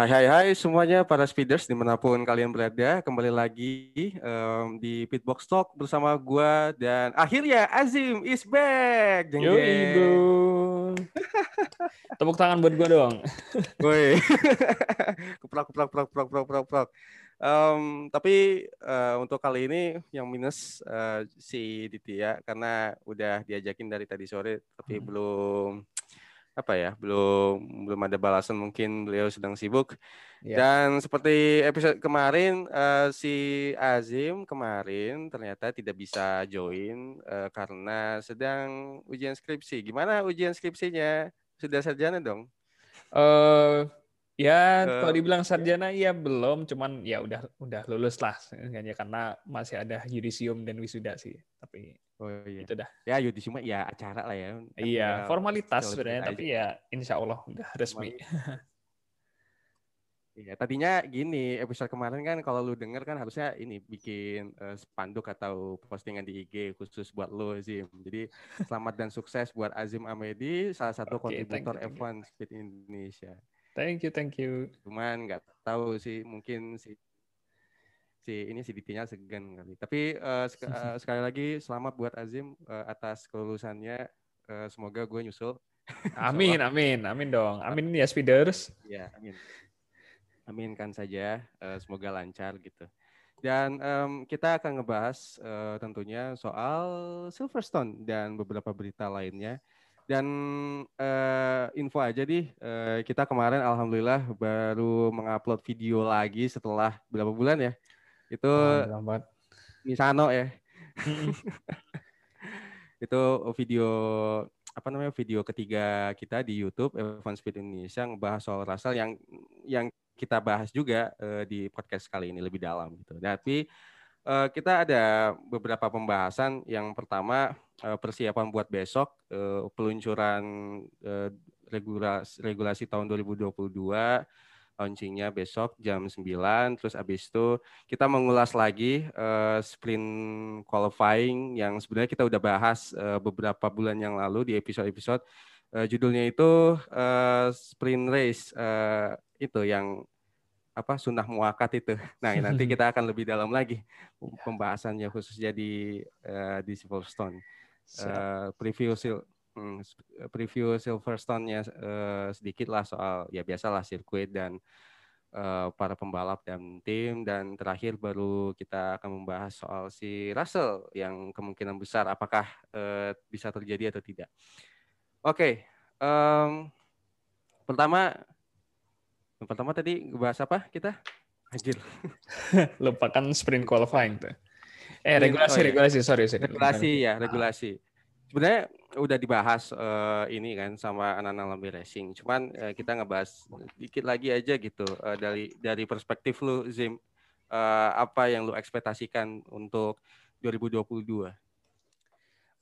Hai hai hai semuanya para speeders di mana pun kalian berada kembali lagi um, di Pitbox Talk bersama gua dan akhirnya Azim is back. Jeng Yo bro. Tepuk tangan buat gua dong. Woi. keprok keprok keprok keprok keprok keprok keprok. Um, tapi uh, untuk kali ini yang minus uh, si Ditya karena udah diajakin dari tadi sore tapi hmm. belum apa ya belum belum ada balasan mungkin beliau sedang sibuk. Yeah. dan seperti episode kemarin uh, si Azim kemarin ternyata tidak bisa join uh, karena sedang ujian skripsi. Gimana ujian skripsinya? Sudah sarjana dong? Uh, ya uh, kalau dibilang sarjana ya belum. Cuman ya udah udah lulus lah karena masih ada yudisium dan wisuda sih. Tapi Oh iya. Itu dah. Ya Yudi cuma ya acara lah ya. Iya, ya, formalitas sebenarnya tapi ya insya Allah udah resmi. Iya, tadinya gini, episode kemarin kan kalau lu denger kan harusnya ini bikin uh, spanduk atau postingan di IG khusus buat lu Azim. Jadi selamat dan sukses buat Azim Amedi, salah satu okay, kontributor F1 Speed Indonesia. Thank you, thank you. Cuman nggak tahu sih, mungkin si si ini si Ditinya segan kali. Tapi uh, sek uh, sekali lagi selamat buat Azim uh, atas kelulusannya. Uh, semoga gue nyusul. Amin, amin, amin dong. Amin ya speeders. Ya, amin. Amin kan saja. Uh, semoga lancar gitu. Dan um, kita akan ngebahas uh, tentunya soal Silverstone dan beberapa berita lainnya. Dan uh, info aja nih, uh, kita kemarin alhamdulillah baru mengupload video lagi setelah berapa bulan ya? Itu oh, Misano ya. itu video apa namanya video ketiga kita di YouTube Evan Speed Indonesia ngebahas soal Russell yang yang kita bahas juga uh, di podcast kali ini lebih dalam gitu. Tapi uh, kita ada beberapa pembahasan. Yang pertama uh, persiapan buat besok uh, peluncuran uh, regulasi regulasi tahun 2022 launchingnya besok jam 9 terus abis itu kita mengulas lagi uh, sprint qualifying yang sebenarnya kita udah bahas uh, beberapa bulan yang lalu di episode-episode uh, judulnya itu uh, sprint race uh, itu yang apa sunnah muakat itu. Nah nanti kita akan lebih dalam lagi pembahasannya khususnya di uh, di Silverstone. Uh, preview sil preview Silverstone-nya uh, sedikit lah soal ya biasalah sirkuit dan uh, para pembalap dan tim dan terakhir baru kita akan membahas soal si Russell yang kemungkinan besar apakah uh, bisa terjadi atau tidak. Oke, okay, um, pertama yang pertama tadi bahas apa kita? Anjir. Lupakan sprint qualifying tuh. Eh regulasi oh, iya. regulasi sorry, sorry. Regulasi ya regulasi. Sebenarnya udah dibahas uh, ini kan sama anak-anak Lambi Racing. Cuman uh, kita ngebahas dikit lagi aja gitu uh, dari dari perspektif lu Zim uh, apa yang lu ekspektasikan untuk 2022?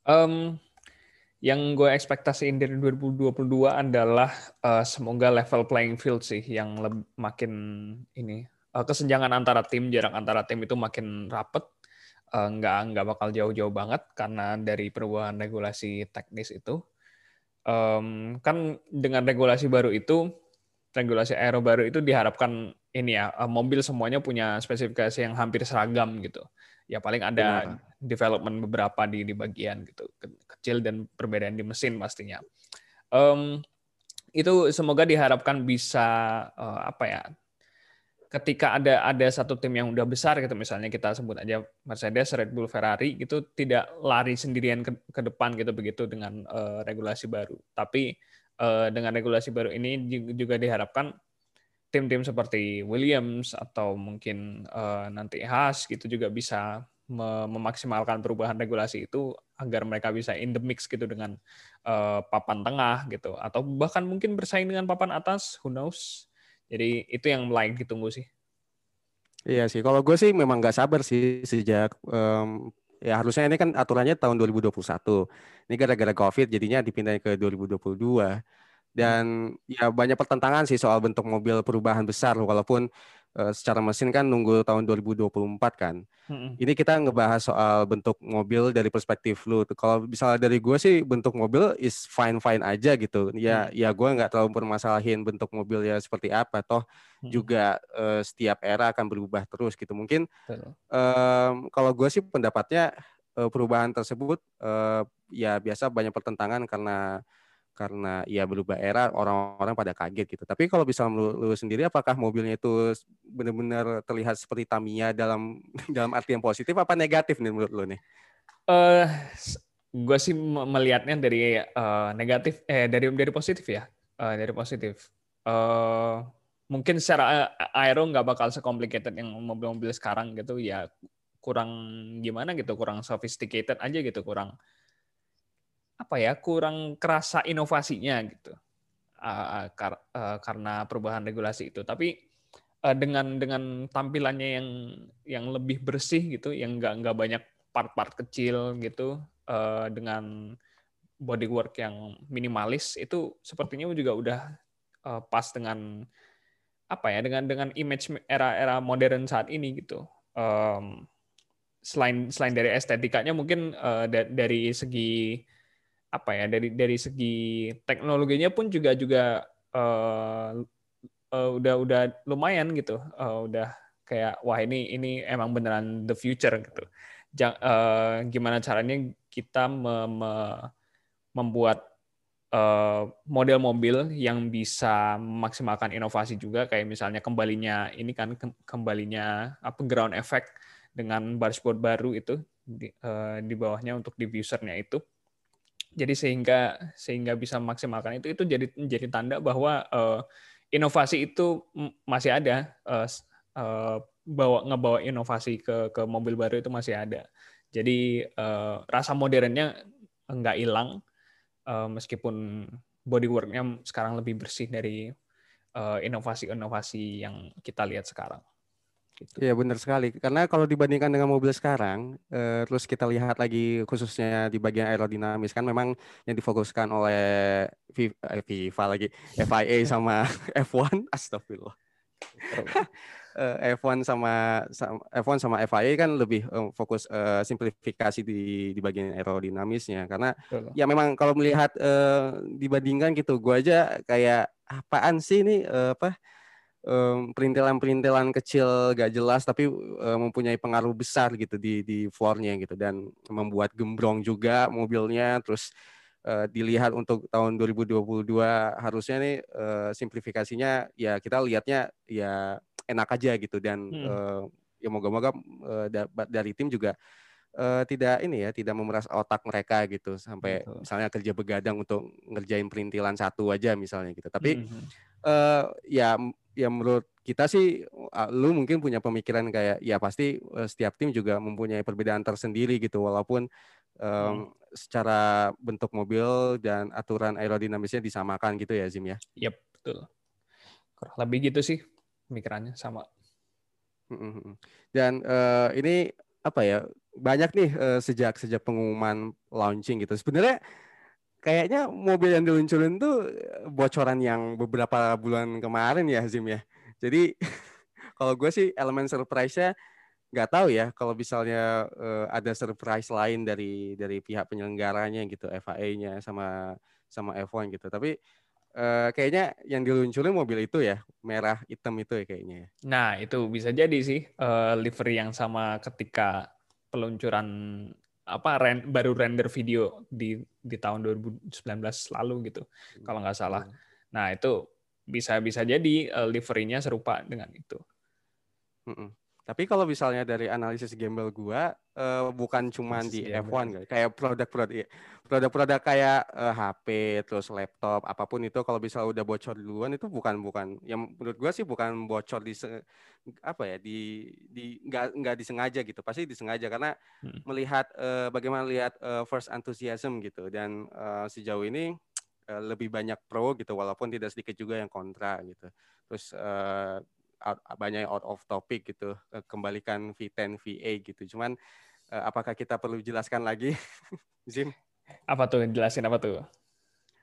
Um, yang gue ekspektasiin dari 2022 adalah uh, semoga level playing field sih yang makin ini uh, kesenjangan antara tim jarak antara tim itu makin rapet nggak nggak bakal jauh-jauh banget karena dari perubahan regulasi teknis itu. Um, kan dengan regulasi baru itu regulasi aero baru itu diharapkan ini ya uh, mobil semuanya punya spesifikasi yang hampir seragam gitu. Ya paling ada Benar. development beberapa di di bagian gitu kecil dan perbedaan di mesin pastinya. Um, itu semoga diharapkan bisa uh, apa ya ketika ada ada satu tim yang udah besar gitu misalnya kita sebut aja Mercedes, Red Bull, Ferrari gitu tidak lari sendirian ke, ke depan gitu begitu dengan uh, regulasi baru. Tapi uh, dengan regulasi baru ini juga diharapkan tim-tim seperti Williams atau mungkin uh, nanti Haas gitu juga bisa memaksimalkan perubahan regulasi itu agar mereka bisa in the mix gitu dengan uh, papan tengah gitu atau bahkan mungkin bersaing dengan papan atas who knows jadi itu yang lain ditunggu sih. Iya sih, kalau gue sih memang nggak sabar sih sejak um, ya harusnya ini kan aturannya tahun 2021. Ini gara-gara COVID jadinya dipindahin ke 2022. Dan ya banyak pertentangan sih soal bentuk mobil perubahan besar walaupun uh, secara mesin kan nunggu tahun 2024 kan. Hmm. Ini kita ngebahas soal bentuk mobil dari perspektif lu. Kalau misalnya dari gue sih bentuk mobil is fine fine aja gitu. Ya hmm. ya gue nggak terlalu permasalahin bentuk mobil ya seperti apa. Toh hmm. juga uh, setiap era akan berubah terus gitu. Mungkin um, kalau gue sih pendapatnya uh, perubahan tersebut uh, ya biasa banyak pertentangan karena karena ya berubah era orang-orang pada kaget gitu. Tapi kalau bisa lu, lu sendiri apakah mobilnya itu benar-benar terlihat seperti Tamiya dalam dalam arti yang positif apa negatif nih menurut lu nih? Uh, gue sih melihatnya dari uh, negatif eh dari dari positif ya. Uh, dari positif. Uh, mungkin secara aero nggak bakal sekomplikated yang mobil-mobil sekarang gitu ya kurang gimana gitu kurang sophisticated aja gitu kurang apa ya kurang kerasa inovasinya gitu. Uh, kar uh, karena perubahan regulasi itu. Tapi uh, dengan dengan tampilannya yang yang lebih bersih gitu yang nggak nggak banyak part-part kecil gitu uh, dengan bodywork yang minimalis itu sepertinya juga udah uh, pas dengan apa ya dengan dengan image era-era modern saat ini gitu. Um, selain selain dari estetikanya mungkin uh, dari segi apa ya dari dari segi teknologinya pun juga juga uh, uh, udah udah lumayan gitu. Uh, udah kayak wah ini ini emang beneran the future gitu. Jang, uh, gimana caranya kita me, me, membuat uh, model mobil yang bisa memaksimalkan inovasi juga. Kayak misalnya kembalinya ini kan kembalinya apa ground effect dengan barsport baru itu di, uh, di bawahnya untuk diffusernya itu jadi sehingga sehingga bisa memaksimalkan itu itu jadi jadi tanda bahwa uh, inovasi itu masih ada uh, uh, bawa ngebawa inovasi ke ke mobil baru itu masih ada jadi uh, rasa modernnya nggak hilang uh, meskipun bodyworknya sekarang lebih bersih dari inovasi-inovasi yang kita lihat sekarang. Gitu. Iya benar sekali. Karena kalau dibandingkan dengan mobil sekarang, eh, terus kita lihat lagi khususnya di bagian aerodinamis kan memang yang difokuskan oleh FIFA, eh, lagi FIA sama F1, astagfirullah. eh, F1 sama, sama F1 sama FIA kan lebih um, fokus uh, simplifikasi di di bagian aerodinamisnya karena Betul. ya memang kalau melihat uh, dibandingkan gitu, gua aja kayak apaan sih ini uh, apa perintilan-perintilan kecil gak jelas tapi uh, mempunyai pengaruh besar gitu di di floornya gitu dan membuat gembrong juga mobilnya terus uh, dilihat untuk tahun 2022 harusnya nih uh, simplifikasinya ya kita lihatnya ya enak aja gitu dan hmm. uh, ya moga-moga uh, dari tim juga uh, tidak ini ya tidak memeras otak mereka gitu sampai Betul. misalnya kerja begadang untuk ngerjain perintilan satu aja misalnya gitu tapi -hmm. uh, ya ya menurut kita sih lu mungkin punya pemikiran kayak ya pasti setiap tim juga mempunyai perbedaan tersendiri gitu walaupun um, hmm. secara bentuk mobil dan aturan aerodinamisnya disamakan gitu ya Zim ya. Yep, betul. Kurang lebih gitu sih pemikirannya sama. Dan uh, ini apa ya banyak nih uh, sejak sejak pengumuman launching gitu. Sebenarnya kayaknya mobil yang diluncurin tuh eh, bocoran yang beberapa bulan kemarin ya Zim ya. Jadi kalau gue sih elemen surprise-nya nggak tahu ya kalau misalnya uh, ada surprise lain dari dari pihak penyelenggaranya gitu FIA-nya sama sama F1 gitu. Tapi uh, kayaknya yang diluncurin mobil itu ya merah hitam itu ya kayaknya. Ya. Nah itu bisa jadi sih uh, livery yang sama ketika peluncuran apa ren, baru render video di di tahun 2019 lalu gitu hmm. kalau nggak salah. Hmm. Nah itu bisa bisa jadi uh, liverynya serupa dengan itu. Hmm. Tapi kalau misalnya dari analisis gembel gua uh, bukan cuma di F1 kayak produk-produk iya. produk-produk kayak uh, eh, HP terus laptop apa pun itu kalau bisa udah bocor duluan itu bukan bukan yang menurut gua sih bukan bocor di apa ya di di nggak nggak disengaja gitu pasti disengaja karena hmm. melihat uh, bagaimana lihat uh, first enthusiasm gitu dan uh, sejauh ini uh, lebih banyak pro gitu walaupun tidak sedikit juga yang kontra gitu terus uh, out, banyak out of topic gitu eh, kembalikan V10 VA gitu. Cuman uh, apakah kita perlu jelaskan lagi? Zim apa tuh? Jelasin apa tuh?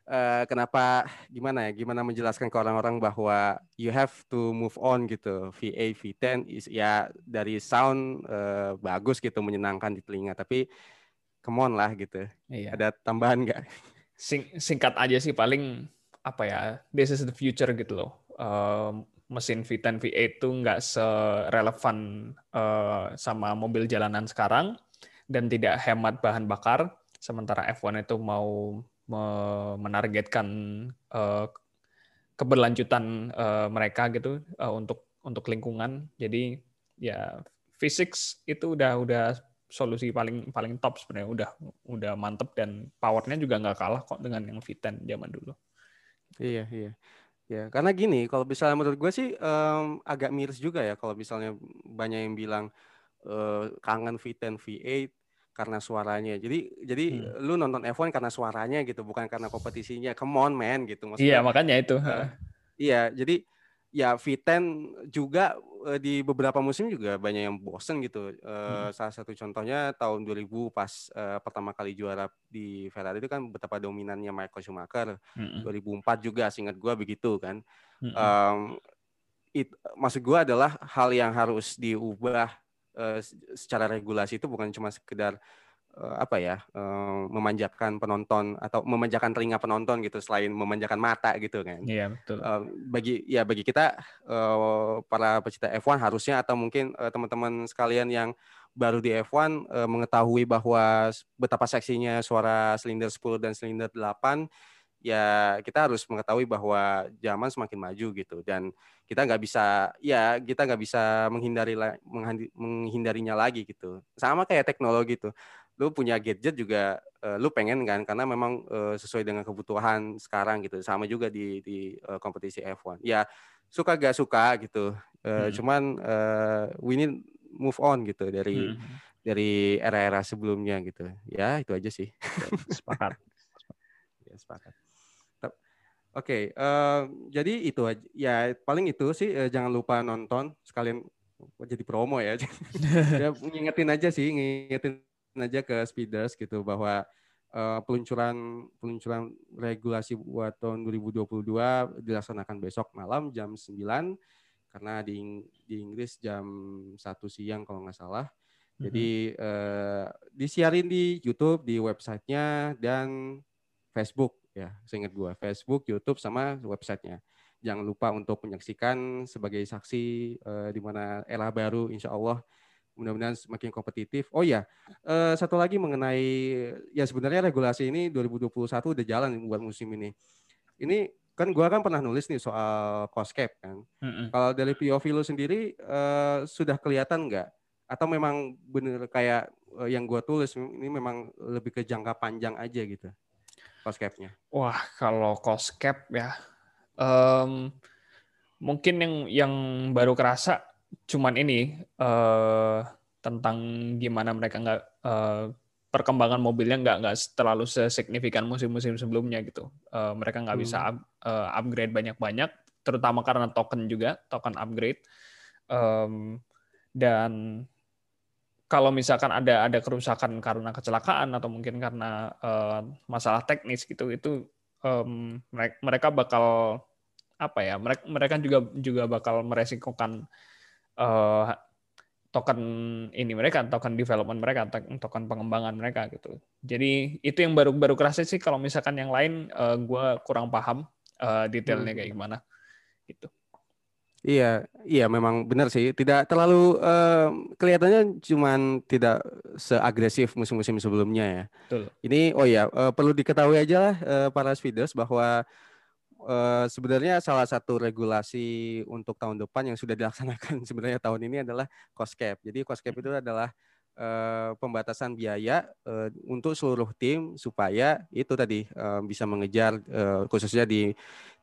Uh, kenapa gimana ya? Gimana menjelaskan ke orang-orang bahwa you have to move on gitu. VA V10 is ya dari sound uh, bagus gitu menyenangkan di telinga. Tapi come on lah gitu. Iya. ada tambahan nggak? Sing, singkat aja sih paling apa ya? This is the future gitu loh. Uh, mesin V10 V8 itu nggak serelevan uh, sama mobil jalanan sekarang dan tidak hemat bahan bakar sementara F1 itu mau menargetkan uh, keberlanjutan uh, mereka gitu uh, untuk untuk lingkungan. Jadi ya physics itu udah udah solusi paling paling top sebenarnya udah udah mantep dan powernya juga nggak kalah kok dengan yang V10 zaman dulu. Iya iya. Ya, karena gini, kalau misalnya menurut gue sih um, agak miris juga ya kalau misalnya banyak yang bilang uh, kangen V10 V8 karena suaranya. Jadi jadi hmm. lu nonton F1 karena suaranya gitu, bukan karena kompetisinya. Come on man gitu maksudnya. Iya, makanya itu. Uh, iya, jadi ya V10 juga uh, di beberapa musim juga banyak yang bosen gitu. Uh, hmm. Salah satu contohnya tahun 2000 pas uh, pertama kali juara di Ferrari itu kan betapa dominannya Michael Schumacher. Hmm. 2004 juga singkat gua begitu kan. Hmm. Um, it, maksud gua adalah hal yang harus diubah uh, secara regulasi itu bukan cuma sekedar uh, apa ya uh, memanjakan penonton atau memanjakan telinga penonton gitu selain memanjakan mata gitu kan. Iya betul. Uh, bagi ya bagi kita para pecinta F1 harusnya atau mungkin teman-teman sekalian yang baru di F1 uh, mengetahui bahwa betapa seksinya suara silinder 10 dan silinder 8 ya kita harus mengetahui bahwa zaman semakin maju gitu. Dan kita nggak bisa ya kita nggak bisa menghindari menghindarinya lagi gitu. Sama kayak teknologi tuh lu punya gadget juga uh, lu pengen kan karena memang uh, sesuai dengan kebutuhan sekarang gitu sama juga di di uh, kompetisi F1 ya suka gak suka gitu uh, hmm. cuman uh, we need move on gitu dari hmm. dari era-era sebelumnya gitu ya itu aja sih sepakat ya sepakat Oke, okay, uh, jadi itu aja. Ya paling itu sih uh, jangan lupa nonton sekalian jadi promo ya. ya ngingetin aja sih, ngingetin aja ke speeders gitu bahwa uh, peluncuran peluncuran regulasi buat tahun 2022 dilaksanakan besok malam jam 9 karena di di Inggris jam satu siang kalau nggak salah. Jadi mm -hmm. uh, disiarin di YouTube, di websitenya dan Facebook ya seingat gua Facebook, YouTube sama websitenya. Jangan lupa untuk menyaksikan sebagai saksi uh, di mana era baru insya Allah mudah-mudahan semakin kompetitif. Oh ya, satu lagi mengenai ya sebenarnya regulasi ini 2021 udah jalan buat musim ini. Ini kan gua kan pernah nulis nih soal cost cap kan. Mm -hmm. Kalau dari POV lu sendiri uh, sudah kelihatan nggak? Atau memang bener kayak uh, yang gua tulis ini memang lebih ke jangka panjang aja gitu? cost cap-nya? Wah, kalau cost cap ya, um, mungkin yang yang baru kerasa cuman ini uh, tentang gimana mereka nggak uh, perkembangan mobilnya nggak nggak terlalu sesignifikan musim-musim sebelumnya gitu. Uh, mereka nggak hmm. bisa up, uh, upgrade banyak-banyak, terutama karena token juga, token upgrade. Um, dan kalau misalkan ada ada kerusakan karena kecelakaan atau mungkin karena uh, masalah teknis gitu itu um, mereka bakal apa ya mereka mereka juga juga bakal meresikokan uh, token ini mereka token development mereka token pengembangan mereka gitu jadi itu yang baru baru kerasa sih kalau misalkan yang lain uh, gue kurang paham uh, detailnya hmm. kayak gimana gitu Iya, iya memang benar sih. Tidak terlalu uh, kelihatannya cuman tidak seagresif musim-musim sebelumnya ya. Betul. Ini oh ya uh, perlu diketahui aja lah uh, para speeders bahwa uh, sebenarnya salah satu regulasi untuk tahun depan yang sudah dilaksanakan sebenarnya tahun ini adalah cost cap. Jadi cost cap itu adalah pembatasan biaya uh, untuk seluruh tim supaya itu tadi uh, bisa mengejar khususnya di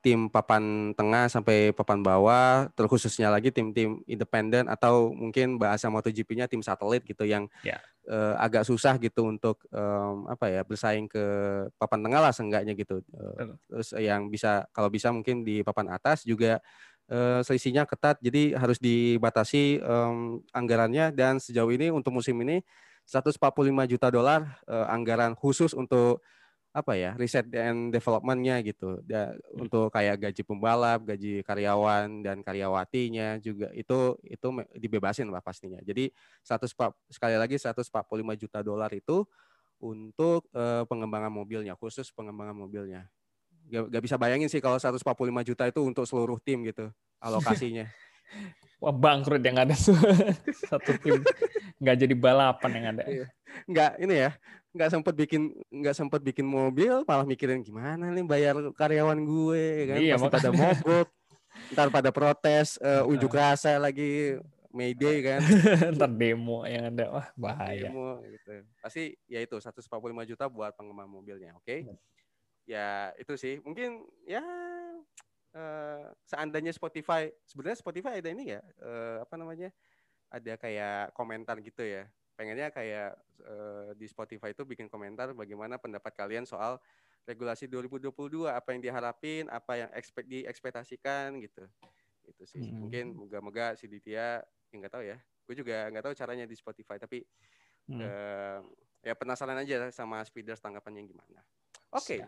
tim papan tengah sampai papan bawah, terkhususnya lagi tim-tim independen atau mungkin bahasa MotoGP-nya tim satelit gitu yang yeah. uh, agak susah gitu untuk apa ya bersaing ke papan tengah lah seenggaknya gitu. Terus yang bisa kalau bisa mungkin di papan atas juga uh, selisihnya ketat jadi harus dibatasi um, anggarannya. Dan sejauh ini untuk musim ini 145 juta dolar uh, anggaran khusus untuk apa ya riset dan developmentnya gitu. Da, hmm. untuk kayak gaji pembalap gaji karyawan dan karyawatinya juga itu itu dibebasin lah pastinya. Jadi 100 sekali lagi 145 juta dolar itu untuk uh, pengembangan mobilnya khusus pengembangan mobilnya gak, gak bisa bayangin sih kalau 145 juta itu untuk seluruh tim gitu alokasinya Wah bangkrut yang ada satu tim nggak jadi balapan yang ada. Iya. Nggak ini ya, nggak sempat bikin nggak sempat bikin mobil, malah mikirin gimana nih bayar karyawan gue kan iya, pasti pada mogok, ntar pada protes, uh, unjuk rasa lagi, Mayday kan. ntar demo yang ada, wah bahaya. Demo gitu. Pasti ya itu 145 juta buat pengembang mobilnya, oke? Okay? Ya itu sih, mungkin ya uh, seandainya Spotify sebenarnya Spotify ada ini ya uh, apa namanya? Ada kayak komentar gitu ya. Pengennya kayak uh, di Spotify itu bikin komentar bagaimana pendapat kalian soal regulasi 2022 apa yang diharapin apa yang expect diekspektasikan gitu. Itu sih. Hmm. mungkin moga-moga si Ditya ya nggak tahu ya. Gue juga nggak tahu caranya di Spotify tapi hmm. uh, ya penasaran aja sama speeders tanggapannya gimana oke okay.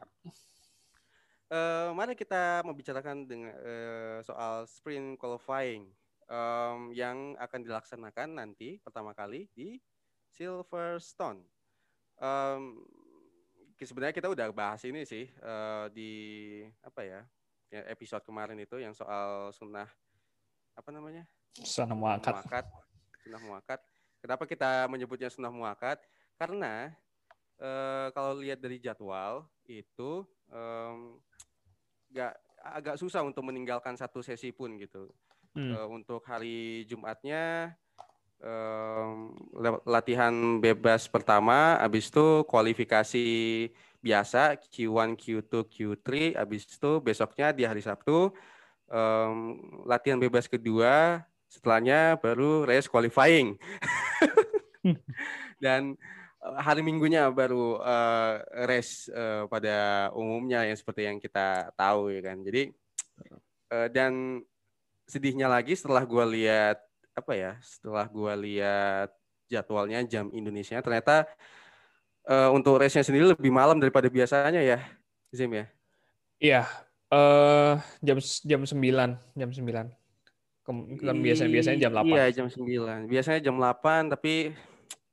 Uh, mari kita membicarakan dengan uh, soal sprint qualifying um, yang akan dilaksanakan nanti pertama kali di Silverstone. Um, sebenarnya kita udah bahas ini sih uh, di apa ya, ya episode kemarin itu yang soal sunnah apa namanya sunnah muakat. muakat sunnah muakat. Kenapa kita menyebutnya sunnah muakat? Karena uh, kalau lihat dari jadwal itu um, gak agak susah untuk meninggalkan satu sesi pun gitu. Hmm. Uh, untuk hari Jumatnya um, latihan bebas pertama, habis itu kualifikasi biasa Q1, Q2, Q3, habis itu besoknya di hari Sabtu um, latihan bebas kedua, setelahnya baru race qualifying. Dan hari Minggunya baru uh, race uh, pada umumnya yang seperti yang kita tahu ya kan. Jadi uh, dan sedihnya lagi setelah gue lihat apa ya, setelah gue lihat jadwalnya jam Indonesia ternyata uh, untuk race-nya sendiri lebih malam daripada biasanya ya, Zim ya. Iya, uh, jam jam 9, jam 9. Kan biasanya biasanya jam 8. Iya, jam 9. Biasanya jam 8 tapi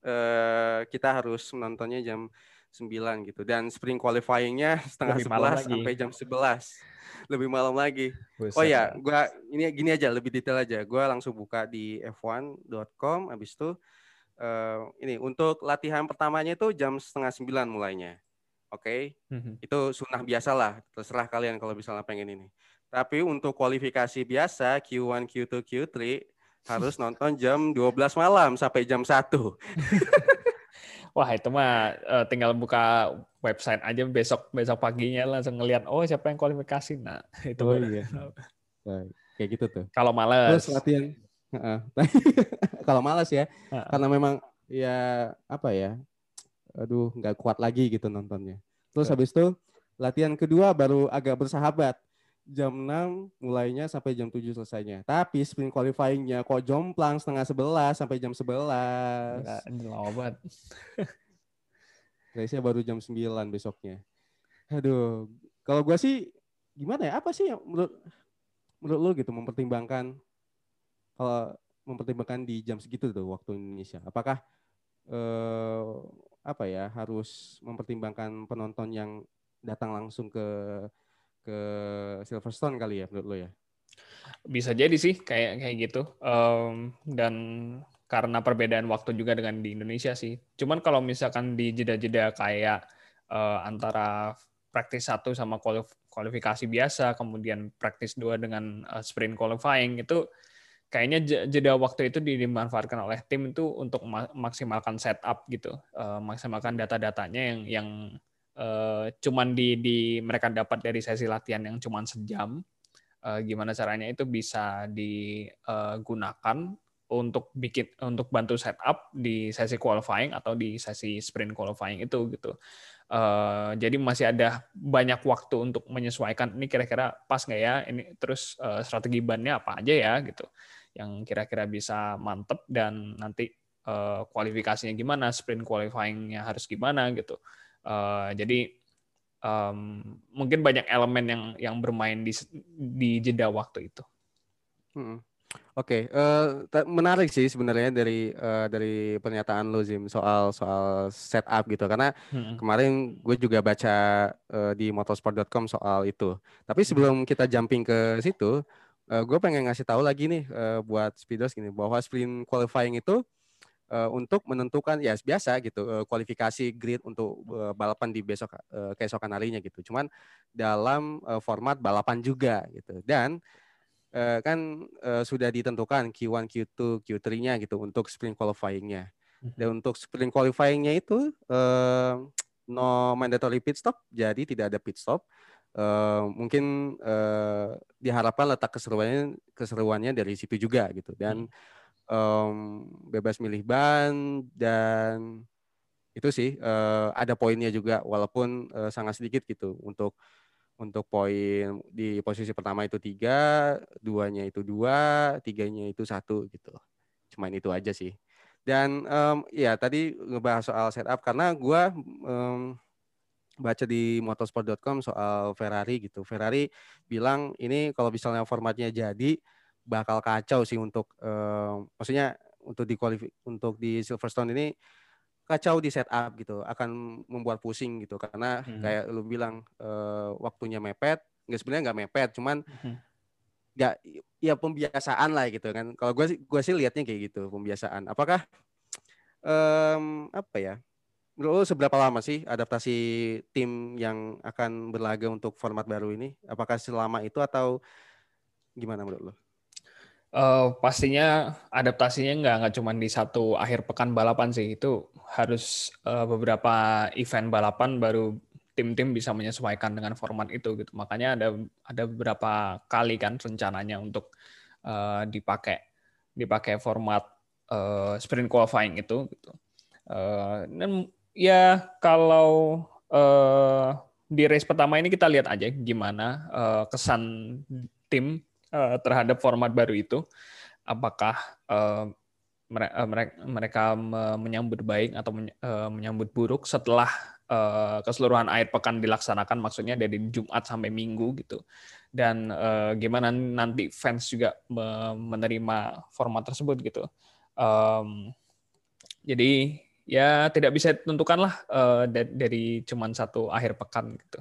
uh, kita harus menontonnya jam 9 gitu dan spring qualifyingnya setengah sebelas sampai jam 11 lebih malam lagi. Buset. Oh ya, gua ini gini aja lebih detail aja. Gua langsung buka di f1.com habis itu uh, ini untuk latihan pertamanya itu jam setengah sembilan mulainya. Oke, okay? mm-hmm. itu sunnah biasa lah. Terserah kalian kalau misalnya pengen ini. Tapi untuk kualifikasi biasa Q1, Q2, Q3 harus nonton jam 12 malam sampai jam 1. Wah itu mah uh, tinggal buka website aja besok besok paginya langsung ngelihat oh siapa yang kualifikasi? Nah itu oh, iya. nah, kayak gitu tuh. Kalau malas terus latihan kalau malas ya uh -uh. karena memang ya apa ya aduh nggak kuat lagi gitu nontonnya. Terus habis itu latihan kedua baru agak bersahabat jam 6 mulainya sampai jam 7 selesainya. Tapi sprint qualifyingnya kok jomplang setengah 11 sampai jam 11. Enggak, lama banget. Race-nya baru jam 9 besoknya. Aduh, kalau gue sih gimana ya? Apa sih yang menurut menurut lo gitu mempertimbangkan kalau mempertimbangkan di jam segitu tuh waktu Indonesia? Apakah eh, apa ya harus mempertimbangkan penonton yang datang langsung ke ke Silverstone kali ya menurut lo ya? Bisa jadi sih kayak kayak gitu. Um, dan karena perbedaan waktu juga dengan di Indonesia sih. Cuman kalau misalkan di jeda-jeda kayak uh, antara praktis satu sama kualifikasi biasa, kemudian praktis dua dengan uh, sprint qualifying itu kayaknya jeda waktu itu dimanfaatkan oleh tim itu untuk maksimalkan setup gitu, uh, maksimalkan data-datanya yang yang uh, cuman di, di mereka dapat dari sesi latihan yang cuman sejam. Uh, gimana caranya itu bisa digunakan untuk bikin untuk bantu setup di sesi qualifying atau di sesi sprint qualifying itu gitu. Uh, jadi masih ada banyak waktu untuk menyesuaikan ini kira-kira pas nggak ya? Ini terus uh, strategi bannya apa aja ya? Gitu. Yang kira-kira bisa mantep dan nanti uh, kualifikasinya gimana sprint qualifyingnya harus gimana gitu Uh, jadi um, mungkin banyak elemen yang yang bermain di di jeda waktu itu. Hmm. Oke, okay. uh, eh, menarik sih sebenarnya dari uh, dari pernyataan lo Zim soal soal setup gitu karena hmm. kemarin gue juga baca uh, di motorsport.com soal itu. Tapi sebelum kita jumping ke situ, uh, gue pengen ngasih tahu lagi nih uh, buat speeders gini bahwa sprint qualifying itu uh, untuk menentukan ya biasa gitu uh, kualifikasi grid untuk uh, balapan di besok uh, keesokan harinya gitu. Cuman dalam uh, format balapan juga gitu. Dan uh, kan uh, sudah ditentukan Q1, Q2, Q3-nya gitu untuk sprint qualifying-nya. Mhm. Dan untuk sprint qualifying-nya itu uh, no mandatory pit stop, jadi tidak ada pit stop. Uh, mungkin uh, diharapkan letak keseruannya keseruannya dari situ juga gitu dan hmm um, bebas milih ban dan itu sih uh, ada poinnya juga walaupun uh, sangat sedikit gitu untuk untuk poin di posisi pertama itu tiga, duanya itu dua, tiganya itu satu gitu. Cuman itu aja sih. Dan um, ya tadi ngebahas soal setup karena gue um, baca di motorsport.com soal Ferrari gitu. Ferrari bilang ini kalau misalnya formatnya jadi bakal kacau sih untuk uh, maksudnya untuk di untuk di Silverstone ini kacau di setup gitu akan membuat pusing gitu karena hmm. kayak lu bilang uh, waktunya mepet nggak sebenarnya nggak mepet cuman hmm. nggak hmm. ya pembiasaan lah gitu kan kalau gue sih gue sih liatnya kayak gitu pembiasaan apakah um, apa ya menurut lu seberapa lama sih adaptasi tim yang akan berlaga untuk format baru ini apakah selama itu atau gimana menurut lo? Uh, pastinya adaptasinya nggak nggak cuma di satu akhir pekan balapan sih. Itu harus uh, beberapa event balapan baru tim-tim bisa menyesuaikan dengan format itu gitu. Makanya ada ada beberapa kali kan rencananya untuk uh, dipakai dipakai format uh, sprint qualifying itu gitu. Uh, ya kalau uh, di race pertama ini kita lihat aja gimana uh, kesan tim uh, terhadap format baru itu apakah uh, mereka mereka menyambut baik atau menyambut buruk setelah uh, keseluruhan air pekan dilaksanakan maksudnya dari Jumat sampai Minggu gitu. Dan gimana nanti fans juga menerima format tersebut gitu. Jadi ya tidak bisa ditentukan lah dari cuman satu akhir pekan gitu.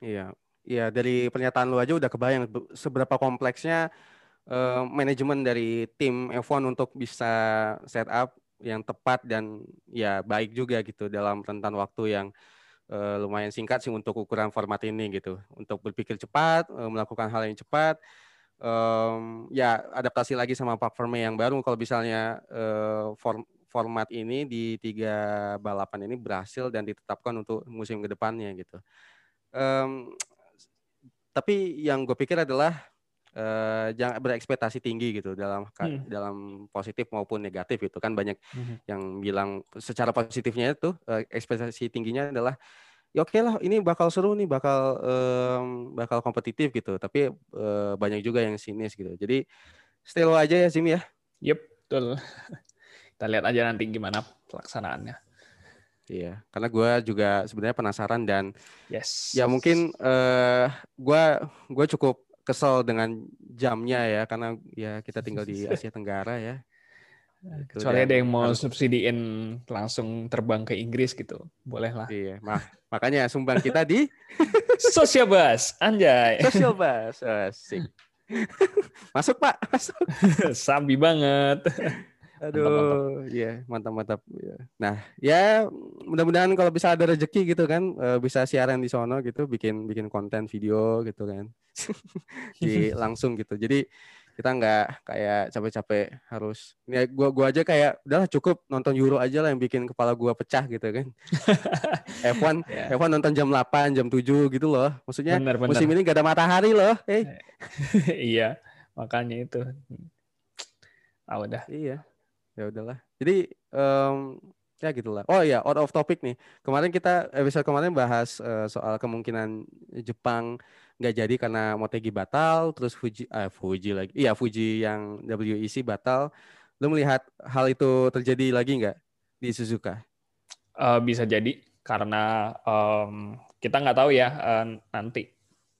Iya ya dari pernyataan lu aja udah kebayang seberapa kompleksnya uh, manajemen dari tim F1 untuk bisa setup yang tepat dan ya baik juga gitu dalam rentan waktu yang uh, lumayan singkat sih untuk ukuran format ini gitu. Untuk berpikir cepat, uh, melakukan hal yang cepat, um, ya adaptasi lagi sama platform yang baru. Kalau misalnya uh, form, format ini di tiga balapan ini berhasil dan ditetapkan untuk musim ke depannya gitu. Um, tapi yang gue pikir adalah uh, jangan berekspektasi tinggi gitu dalam hmm. dalam positif maupun negatif itu kan. Banyak hmm. yang bilang secara positifnya itu uh, ekspektasi tingginya adalah ya oke okay lah ini bakal seru nih bakal um, bakal kompetitif gitu. Tapi uh, banyak juga yang sinis gitu. Jadi stay low aja ya Sim ya. Yep betul. Kita lihat aja nanti gimana pelaksanaannya Iya, karena gue juga sebenarnya penasaran dan yes. ya mungkin uh, gue gue cukup kesel dengan jamnya ya karena ya kita tinggal di Asia Tenggara ya. Gitu, Kecuali ada yang mau subsidiin langsung terbang ke Inggris gitu, boleh lah. Iya, mah makanya sumbang kita di Social Bus, anjay. Social Bus, asik. masuk Pak, masuk. Sabi banget. Aduh, iya mantap mantap. Ya. Nah, ya mudah-mudahan kalau bisa ada rezeki gitu kan, uh, bisa siaran di sono gitu, bikin bikin konten video gitu kan, di langsung gitu. Jadi kita nggak kayak capek-capek harus ini gua gua aja kayak udahlah cukup nonton Euro aja lah yang bikin kepala gua pecah gitu kan. F1 yeah. F1 nonton jam 8, jam 7 gitu loh. Maksudnya bener, bener. musim ini gak ada matahari loh. Hey. iya, makanya itu. Ah udah. Iya ya udahlah. Jadi um, ya gitulah. Oh ya out of topic nih. Kemarin kita episode kemarin bahas uh, soal kemungkinan Jepang nggak jadi karena Motegi batal terus Fuji ah Fuji lagi. Iya Fuji yang WEC batal. Lu melihat hal itu terjadi lagi nggak di Suzuka? Uh, bisa jadi karena um, kita nggak tahu ya uh, nanti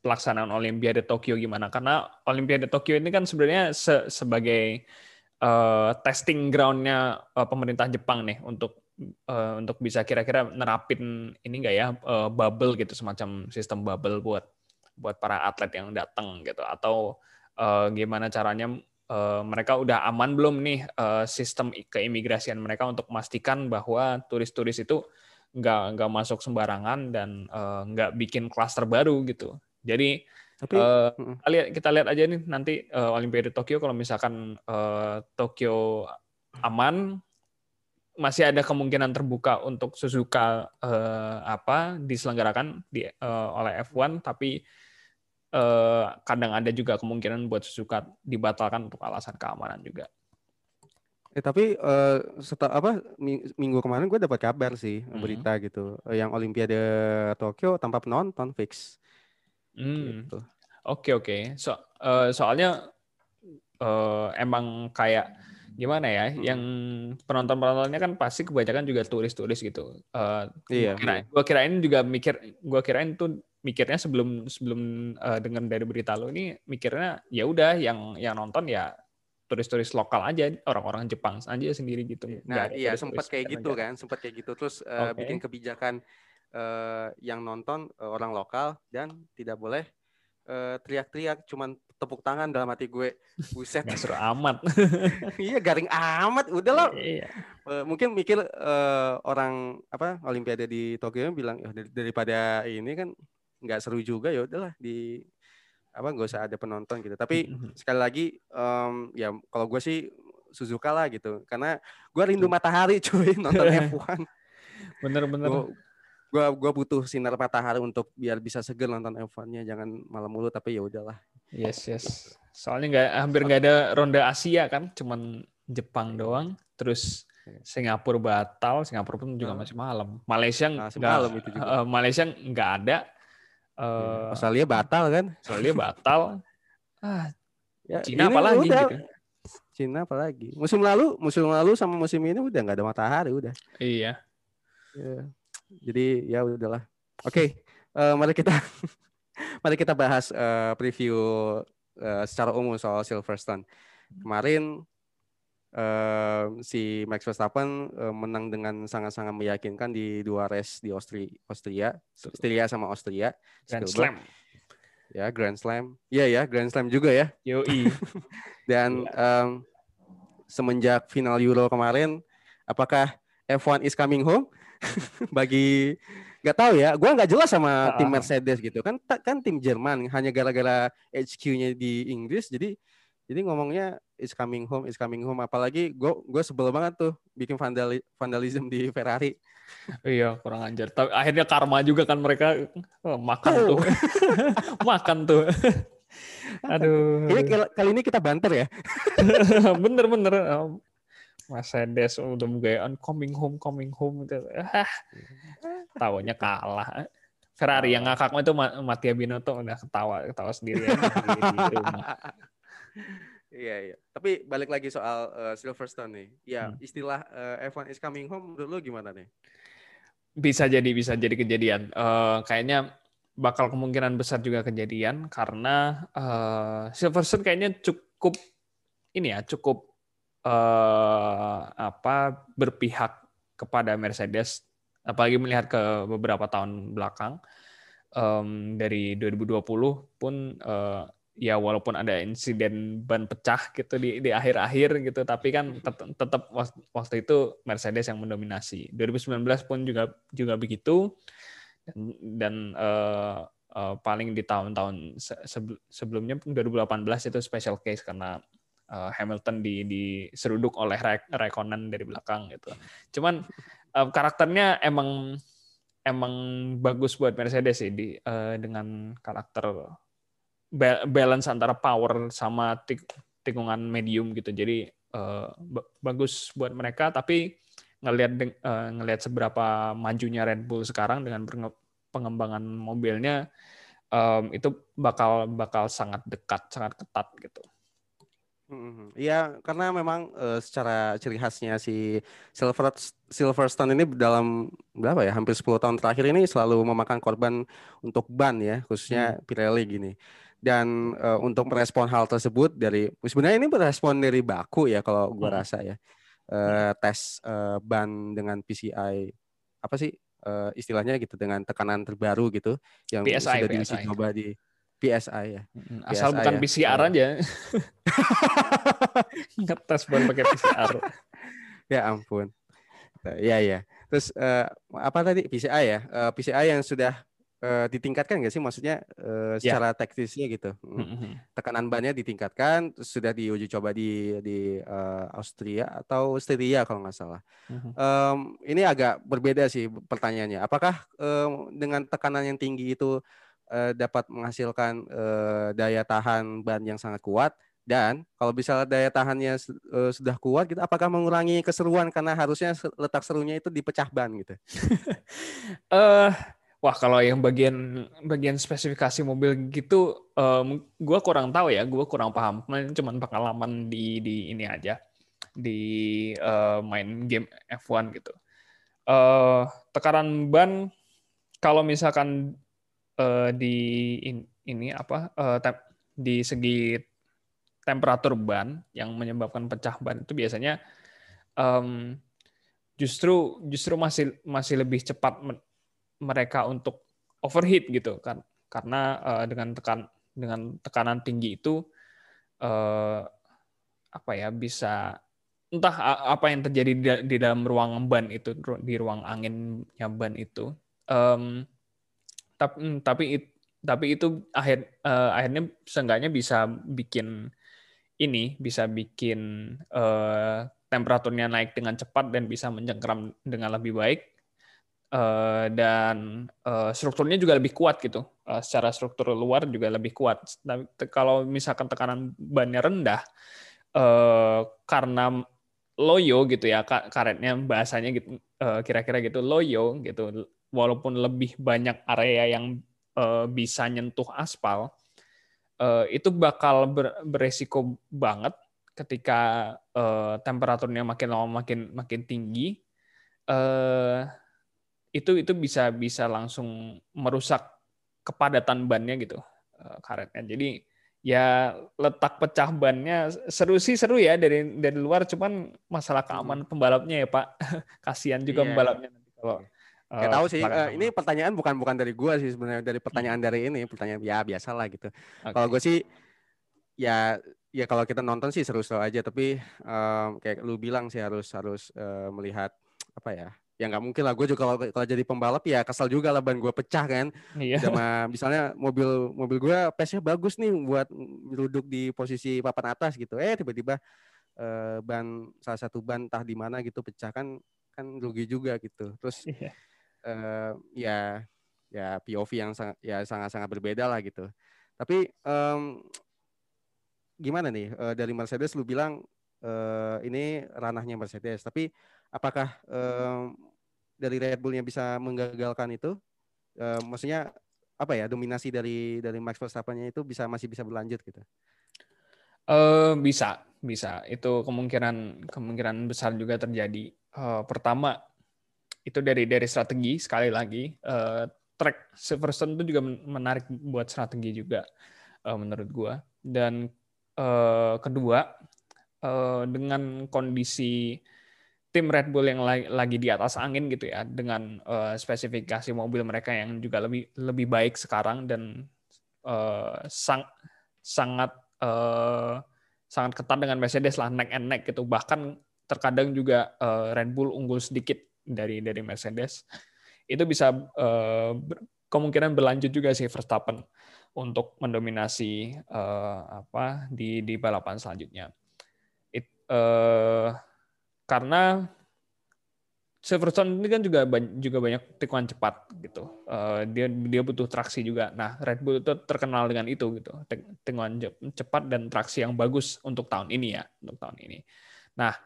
pelaksanaan Olimpiade Tokyo gimana. Karena Olimpiade Tokyo ini kan sebenarnya se sebagai uh, testing groundnya uh, pemerintah Jepang nih untuk uh, untuk bisa kira-kira nerapin ini enggak ya uh, bubble gitu semacam sistem bubble buat buat para atlet yang datang gitu. Atau uh, gimana caranya uh, mereka udah aman belum nih uh, sistem keimigrasian mereka untuk memastikan bahwa turis-turis itu nggak nggak masuk sembarangan dan uh, nggak bikin klaster baru gitu. Jadi tapi uh, kita lihat kita lihat aja nih nanti uh, Olimpiade Tokyo kalau misalkan uh, Tokyo aman masih ada kemungkinan terbuka untuk Suzuka uh, apa diselenggarakan di uh, oleh F1 tapi uh, kadang ada juga kemungkinan buat Suzuka dibatalkan untuk alasan keamanan juga. Eh, tapi uh, setelah apa minggu kemarin gue dapat kabar sih hmm. berita gitu yang Olimpiade Tokyo tanpa penonton fix. Hmm. Gitu. Oke oke. So uh, soalnya uh, emang kayak gimana ya? Hmm. Yang penonton penontonnya kan pasti kebanyakan juga turis-turis gitu. Uh, iya. Gua, kira, iya. gua kirain juga mikir, gua kirain tuh mikirnya sebelum sebelum uh, dengar dari berita lo ini mikirnya ya udah yang yang nonton ya turis-turis lokal aja orang-orang Jepang aja sendiri gitu. Nah iya sempat kayak gitu kan, sempat kayak gitu terus uh, okay. bikin kebijakan uh, yang nonton uh, orang lokal dan tidak boleh uh, teriak-teriak cuman tepuk tangan dalam hati gue. Buset. Gak seru amat. Iya garing amat. Udah loh iya. uh, mungkin mikir uh, orang apa olimpiade di Tokyo bilang ya daripada ini kan nggak seru juga ya udahlah di apa nggak usah ada penonton gitu. Tapi mm-hmm. sekali lagi um, ya kalau gue sih Suzuka lah gitu. Karena gue rindu matahari cuy nonton F1 bener-bener gua gua butuh sinar matahari untuk biar bisa seger nonton F1-nya jangan malam mulu tapi ya udahlah. Yes yes. Soalnya nggak hampir nggak ada ronde Asia kan cuman Jepang doang. Terus iya. Singapura batal Singapura pun juga masih malam. Malaysia nah, nggak malam itu juga. Uh, Malaysia nggak ada. Uh, Australia batal kan? Australia batal. Ah ya, Cina apalagi udah. gitu. Cina apalagi. Musim lalu musim lalu sama musim ini udah nggak ada matahari udah. Iya. Ya jadi ya udahlah. Oke, okay, uh, eh, mari kita mari kita bahas uh, preview uh, secara umum soal Silverstone. Kemarin uh, si Max Verstappen uh, menang dengan sangat-sangat meyakinkan di dua race di Austria, Austria, Austria sama Austria. Grand Slam. Ya, Grand Slam. Iya ya, Grand Slam juga ya. Yoi. Dan um, semenjak final Euro kemarin, apakah F1 is coming home? bagi nggak tahu ya. Gue nggak jelas sama uh. tim Mercedes gitu. Kan kan tim Jerman hanya gara-gara HQ-nya di Inggris. Jadi jadi ngomongnya is coming home is coming home. Apalagi gue gue sebel banget tuh bikin vandali, vandalism di Ferrari. Iya kurang anjar tapi akhirnya karma juga kan mereka oh, makan oh. tuh. Makan tuh. Aduh. Ini kali ini kita banter ya. Bener-bener Mercedes udah gayaan coming home coming home gitu. Ah, tawanya kalah. Ferrari yang ngakak itu Mattia Binotto udah ketawa ketawa sendiri di rumah. Iya iya. Tapi balik lagi soal uh, Silverstone nih. Ya hmm. istilah uh, F1 is coming home menurut lo gimana nih? Bisa jadi bisa jadi kejadian. Uh, kayaknya bakal kemungkinan besar juga kejadian karena uh, Silverstone kayaknya cukup ini ya cukup uh, apa berpihak kepada Mercedes apalagi melihat ke beberapa tahun belakang um, dari 2020 pun uh, ya walaupun ada insiden ban pecah gitu di di akhir-akhir gitu tapi kan tet tetap waktu itu Mercedes yang mendominasi. 2019 pun juga juga begitu. Dan, dan uh, uh, paling di tahun-tahun sebelumnya 2018 itu special case karena uh, Hamilton di diseruduk oleh Raikkonen dari belakang gitu. Cuman uh, karakternya emang emang bagus buat Mercedes sih di uh, dengan karakter balance antara power sama tik tikungan medium gitu. Jadi uh, bagus buat mereka tapi ngelihat uh, ngelihat seberapa majunya Red Bull sekarang dengan pengembangan mobilnya um, itu bakal bakal sangat dekat, sangat ketat gitu. Iya, karena memang uh, secara ciri khasnya si Silver Silverstone ini dalam berapa ya, hampir 10 tahun terakhir ini selalu memakan korban untuk ban ya, khususnya hmm. Pirelli gini. Dan uh, untuk merespon hal tersebut dari sebenarnya ini merespon dari baku ya kalau gua hmm. rasa ya. Uh, tes uh, ban dengan PCI apa sih uh, istilahnya gitu dengan tekanan terbaru gitu yang PSI, sudah diuji coba di PSI ya. Asal PSI bukan ya. PCR ya. aja. Ngetes baru pakai PCR. ya ampun. Ya ya. Terus uh, apa tadi PCI ya? Uh, eh, PCI yang sudah uh, ditingkatkan nggak sih? Maksudnya uh, secara yeah. teknisnya gitu. Mm-hmm. Tekanan bannya ditingkatkan, terus sudah diuji coba di di uh, Austria atau Styria kalau nggak salah. Mm-hmm. Um, ini agak berbeda sih pertanyaannya. Apakah um, dengan tekanan yang tinggi itu uh, dapat menghasilkan uh, daya tahan ban yang sangat kuat dan kalau bisa daya tahannya uh, sudah kuat gitu apakah mengurangi keseruan karena harusnya letak serunya itu dipecah ban gitu. uh, wah kalau yang bagian bagian spesifikasi mobil gitu um, gua kurang tahu ya, gua kurang paham. Cuman pengalaman di di ini aja di uh, main game F1 gitu. Uh, tekanan ban kalau misalkan uh, di in, ini apa uh, di segi temperatur ban yang menyebabkan pecah ban itu biasanya um, justru justru masih masih lebih cepat mereka untuk overheat gitu kan. Karena uh, dengan tekan dengan tekanan tinggi itu uh, apa ya bisa entah apa yang terjadi di, di dalam ruang ban itu di ruang anginnya ban itu um, tapi hmm, tapi tapi itu akhir uh, akhirnya seenggaknya bisa bikin ini bisa bikin uh, temperaturnya naik dengan cepat dan bisa mencengkram dengan lebih baik uh, dan uh, strukturnya juga lebih kuat gitu. Uh, secara struktur luar juga lebih kuat. Tapi kalau misalkan tekanan bannya rendah uh, karena loyo gitu ya karetnya bahasanya gitu kira-kira gitu loyo gitu walaupun lebih banyak area yang uh, bisa nyentuh aspal, uh, itu bakal ber, beresiko banget ketika uh, temperaturnya makin lama makin makin tinggi. Uh, itu itu bisa bisa langsung merusak kepadatan bannya gitu uh, karetnya. Jadi ya letak pecah bannya seru sih seru ya dari dari luar cuman masalah keamanan pembalapnya ya Pak. Kasihan juga yeah. pembalapnya nanti kalau Gak tahu sih. Uh, ini pertanyaan bukan bukan dari gua sih sebenarnya dari pertanyaan hmm. dari ini pertanyaan ya biasa lah gitu. Okay. Kalau gue sih ya ya kalau kita nonton sih seru-seru aja tapi um, kayak lu bilang sih harus harus uh, melihat apa ya ya nggak mungkin lah gue juga kalau, kalau jadi pembalap ya kesal juga lah ban gue pecah kan iya. sama misalnya mobil mobil gue pesnya bagus nih buat duduk di posisi papan atas gitu eh tiba-tiba uh, ban salah satu ban entah di mana gitu pecah kan kan rugi juga gitu terus iya uh, ya ya POV yang sangat ya sangat-sangat berbeda lah gitu. Tapi um, gimana nih uh, dari Mercedes lu bilang uh, ini ranahnya Mercedes, tapi apakah um, dari Red Bullnya bisa menggagalkan itu? Uh, maksudnya apa ya dominasi dari dari Max Verstappen itu bisa masih bisa berlanjut gitu? Uh, bisa, bisa. Itu kemungkinan kemungkinan besar juga terjadi. Uh, pertama, itu dari dari strategi sekali lagi uh, track Silverstone itu juga menarik buat strategi juga uh, menurut gua. Dan uh, kedua uh, dengan kondisi tim Red Bull yang lagi, lagi di atas angin gitu ya dengan uh, spesifikasi mobil mereka yang juga lebih lebih baik sekarang dan uh, sang, sangat uh, sangat ketat dengan Mercedes lah neck and neck gitu. Bahkan terkadang juga uh, Red Bull unggul sedikit dari dari Mercedes itu bisa uh, kemungkinan berlanjut juga sih Verstappen untuk mendominasi uh, apa di di balapan selanjutnya. It, uh, karena Silverstone ini kan juga juga banyak tikungan cepat gitu. Uh, dia dia butuh traksi juga. Nah, Red Bull itu terkenal dengan itu gitu. Tikungan cepat dan traksi yang bagus untuk tahun ini ya, untuk tahun ini. Nah,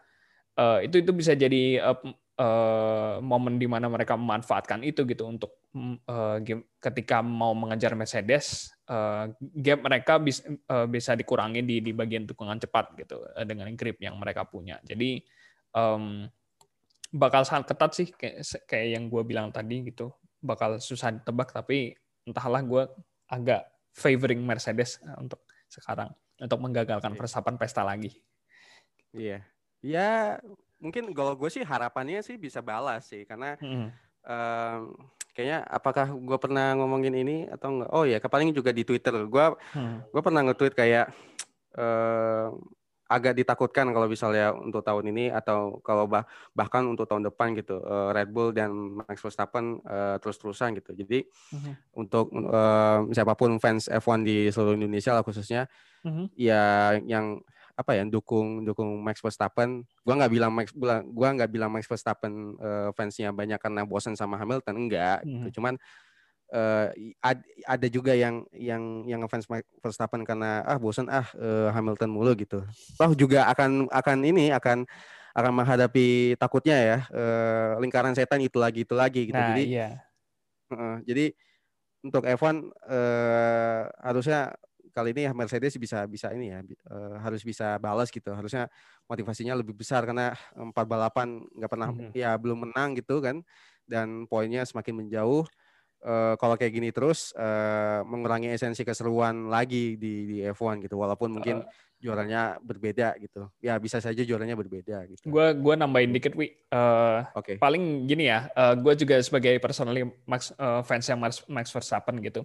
uh, itu itu bisa jadi uh, uh, momen di mana mereka memanfaatkan itu gitu untuk uh, game, ketika mau mengejar Mercedes, uh, gap mereka bisa uh, bisa dikurangi di di bagian tukungan cepat gitu uh, dengan grip yang mereka punya. Jadi um, bakal sangat ketat sih kayak kayak yang gue bilang tadi gitu, bakal susah ditebak tapi entahlah gue agak favoring Mercedes untuk sekarang untuk menggagalkan persapan pesta lagi. Iya. Ya mungkin kalau gue sih harapannya sih bisa balas sih karena hmm. um, kayaknya apakah gue pernah ngomongin ini atau enggak? Oh ya, paling juga di Twitter. Gue hmm. gue pernah nge-tweet kayak uh, agak ditakutkan kalau misalnya untuk tahun ini atau kalau bah bahkan untuk tahun depan gitu uh, Red Bull dan Max Verstappen uh, terus-terusan gitu. Jadi uh-huh. untuk uh, siapa pun fans F1 di seluruh Indonesia lah khususnya uh-huh. ya yang apa ya dukung dukung Max Verstappen. Gua nggak bilang Max gua nggak bilang Max Verstappen uh, fansnya banyak karena bosan sama Hamilton enggak gitu. Cuman uh, ad, ada juga yang yang yang fans Verstappen karena ah bosan ah uh, Hamilton mulu gitu. Toh juga akan akan ini akan akan menghadapi takutnya ya uh, lingkaran setan itu lagi itu lagi gitu. Nah, jadi iya. uh, jadi untuk F1 uh, harusnya kali ini Mercedes bisa bisa ini ya uh, harus bisa balas gitu. Harusnya motivasinya lebih besar karena empat balapan nggak pernah mm -hmm. ya belum menang gitu kan. Dan poinnya semakin menjauh uh, kalau kayak gini terus uh, mengurangi esensi keseruan lagi di di F1 gitu. Walaupun mungkin uh, juaranya berbeda gitu. Ya bisa saja juaranya berbeda gitu. Gue gua nambahin dikit wi. Uh, oke. okay. paling gini ya uh, gue juga sebagai personally Max uh, fans yang Max, Max Verstappen gitu.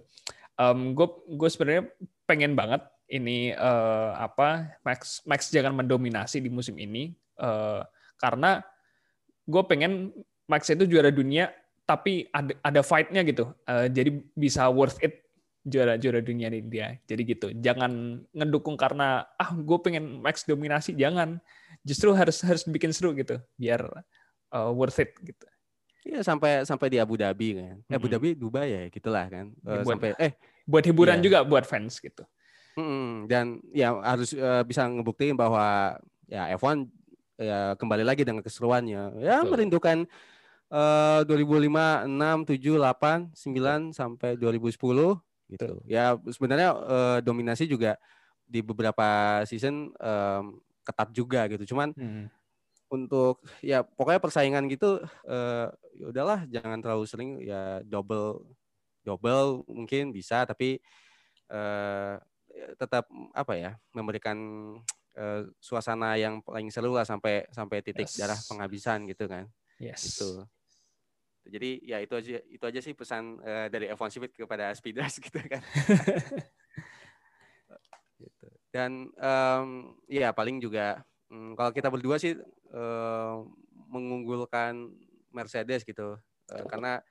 Um, gue gue sebenarnya pengen banget ini uh, apa Max Max jangan mendominasi di musim ini uh, karena gue pengen Max itu juara dunia tapi ada ada fight-nya gitu. Uh, jadi bisa worth it juara juara dunia di dia. Jadi gitu. Jangan ngedukung karena ah gue pengen max dominasi. Jangan. Justru harus harus bikin seru gitu biar uh, worth it gitu. Iya sampai sampai di Abu Dhabi kan. Eh, Abu Dhabi Dubai ya gitulah kan. Uh, sampai eh buat hiburan iya. juga buat fans gitu. Hmm, dan ya harus uh, bisa ngebuktiin bahwa ya F1 ya kembali lagi dengan keseruannya. Ya Betul. merindukan uh, 2005, 6, 7, 8, 9 sampai 2010 gitu. Ya sebenarnya uh, dominasi juga di beberapa season um, ketat juga gitu. Cuman hmm. untuk ya pokoknya persaingan gitu uh, ya udahlah jangan terlalu sering ya double double mungkin bisa tapi uh, tetap apa ya memberikan uh, suasana yang paling seru lah sampai sampai titik yes. darah penghabisan gitu kan. Yes. Itu. Jadi ya itu aja itu aja sih pesan uh, dari F1 Speed kepada Speeders gitu kan. gitu. Dan um, ya paling juga um, kalau kita berdua sih uh, mengunggulkan Mercedes gitu uh, karena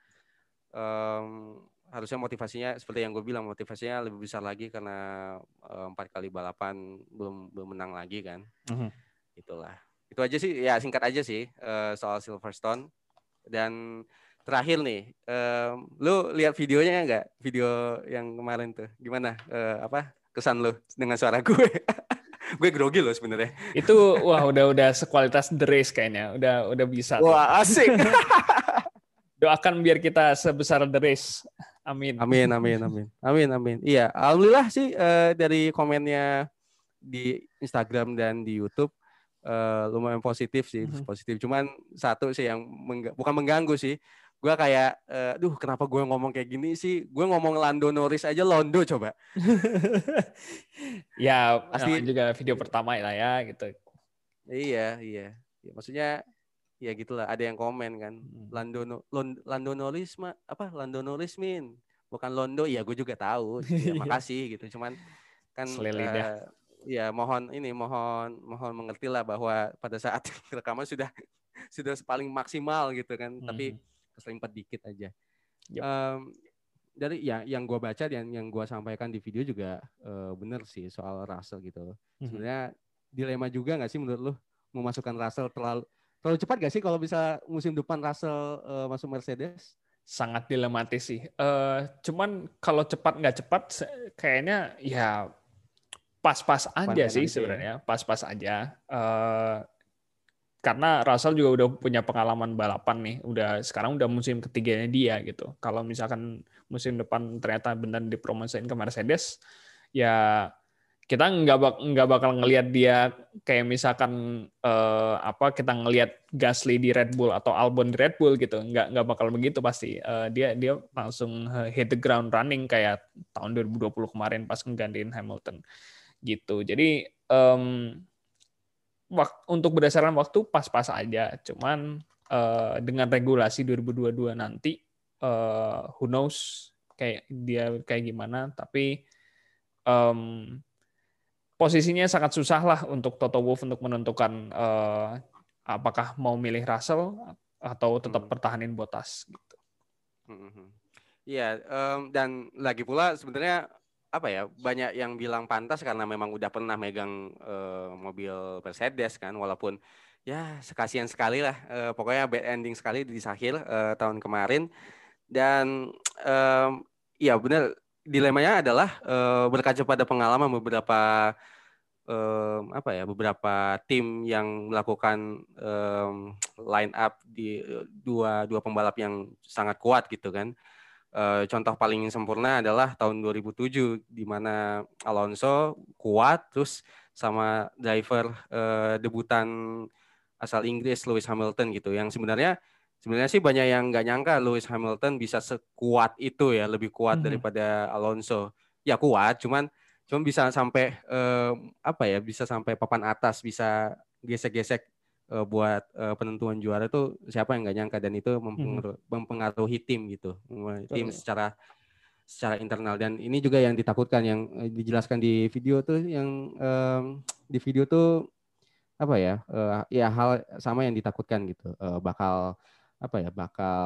um, harusnya motivasinya seperti yang gue bilang motivasinya lebih besar lagi karena empat uh, kali balapan belum belum menang lagi kan. Uh-huh. Itulah. Itu aja sih ya singkat aja sih uh, soal Silverstone dan terakhir nih, um, lu lihat videonya nggak? Video yang kemarin tuh, gimana? Uh, apa kesan lu dengan suara gue? gue grogi loh sebenarnya. Itu wah udah udah sekualitas The Race kayaknya, udah udah bisa. Wah tuh. asik. Doakan biar kita sebesar The Race. Amin. Amin, amin, amin, amin, amin. Iya, alhamdulillah sih uh, dari komennya di Instagram dan di YouTube uh, lumayan positif sih, mm -hmm. positif. Cuman satu sih yang mengg bukan mengganggu sih, gue kayak, uh, duh kenapa gue ngomong kayak gini sih? Gue ngomong Lando Norris aja Londo coba. ya pasti juga video pertama lah ya gitu. Iya iya. Ya, maksudnya ya gitulah. Ada yang komen kan, hmm. Lando Lando Norris mah apa? Lando Norris min bukan Londo. Ya gue juga tahu. Ya, makasih gitu. Cuman kan. Uh, ya mohon ini mohon mohon mengerti lah bahwa pada saat rekaman sudah sudah paling maksimal gitu kan. Hmm. Tapi keselimpet dikit aja. Yep. Um, dari ya yang gue baca dan yang gue sampaikan di video juga uh, bener sih soal Russell gitu. Mm-hmm. Sebenarnya dilema juga nggak sih menurut lo memasukkan Russell terlalu terlalu cepat gak sih kalau bisa musim depan Russell uh, masuk Mercedes? Sangat dilematis sih. Uh, cuman kalau cepat nggak cepat kayaknya ya pas-pas aja sih sebenarnya, pas-pas aja. Uh, karena Russell juga udah punya pengalaman balapan nih, udah sekarang udah musim ketiganya dia gitu. Kalau misalkan musim depan ternyata benar dipromosiin ke Mercedes, ya kita nggak bak nggak bakal ngelihat dia kayak misalkan uh, apa kita ngelihat Gasly di Red Bull atau Albon di Red Bull gitu. Nggak nggak bakal begitu pasti. Uh, dia dia langsung hit the ground running kayak tahun 2020 kemarin pas nggantiin Hamilton gitu. Jadi um, untuk berdasarkan waktu pas-pas aja. Cuman uh, dengan regulasi 2022 nanti uh, who knows kayak dia kayak gimana. Tapi um, posisinya sangat susah lah untuk Toto Wolff untuk menentukan uh, apakah mau milih Russell atau tetap hmm. pertahanin Bottas gitu. Hmm, hmm, iya, um, dan lagi pula sebenarnya apa ya banyak yang bilang pantas karena memang udah pernah megang uh, mobil Mercedes kan, walaupun ya sekasian sekali lah, uh, pokoknya bad ending sekali di Sahil uh, tahun kemarin dan um, ya benar dilemanya adalah uh, berkaca pada pengalaman beberapa um, apa ya beberapa tim yang melakukan um, line up di dua dua pembalap yang sangat kuat gitu kan. Uh, contoh paling sempurna adalah tahun 2007 di mana Alonso kuat terus sama driver uh, debutan asal Inggris Lewis Hamilton gitu yang sebenarnya sebenarnya sih banyak yang nggak nyangka Lewis Hamilton bisa sekuat itu ya lebih kuat mm -hmm. daripada Alonso. Ya kuat cuman cuma bisa sampai uh, apa ya bisa sampai papan atas bisa gesek-gesek uh, buat uh, penentuan juara itu siapa yang nggak nyangka dan itu mempengaruhi, hmm. mempengaruhi tim gitu. Tim secara secara internal. Dan ini juga yang ditakutkan yang dijelaskan di video tuh yang um, di video tuh apa ya uh, ya hal sama yang ditakutkan gitu. Uh, bakal apa ya bakal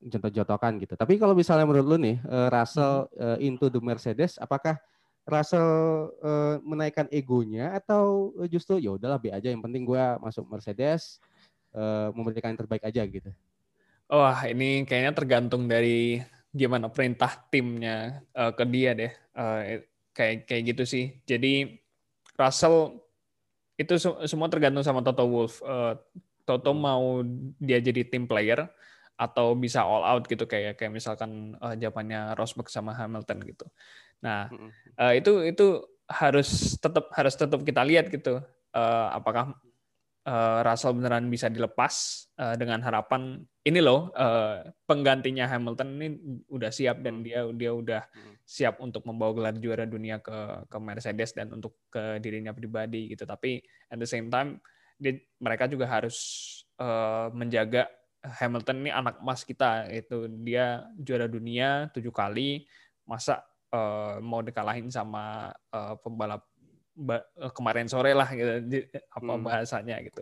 jontok-jontokan gitu. Tapi kalau misalnya menurut lu nih uh, Russell uh, into the Mercedes apakah Russell uh, menaikkan egonya atau justru ya udahlah B aja yang penting gue masuk Mercedes memberikan yang terbaik aja gitu. Wah, ini kayaknya tergantung dari gimana perintah timnya uh, ke dia deh. Uh, kayak kayak gitu sih. Jadi Russell itu semua tergantung sama Toto Wolff. Uh, Toto mau dia jadi tim player atau bisa all out gitu kayak kayak misalkan uh, jawabannya Rosberg sama Hamilton gitu. Nah uh, itu itu harus tetap harus tetap kita lihat gitu uh, apakah uh, Russell beneran bisa dilepas uh, dengan harapan ini loh uh, penggantinya Hamilton ini udah siap dan dia dia udah siap untuk membawa gelar juara dunia ke ke Mercedes dan untuk ke dirinya pribadi gitu. Tapi at the same time dia, mereka juga harus uh, menjaga Hamilton ini anak emas kita itu dia juara dunia tujuh kali masa uh, mau dikalahin sama uh, pembalap kemarin sore lah gitu. Apa hmm. bahasanya gitu.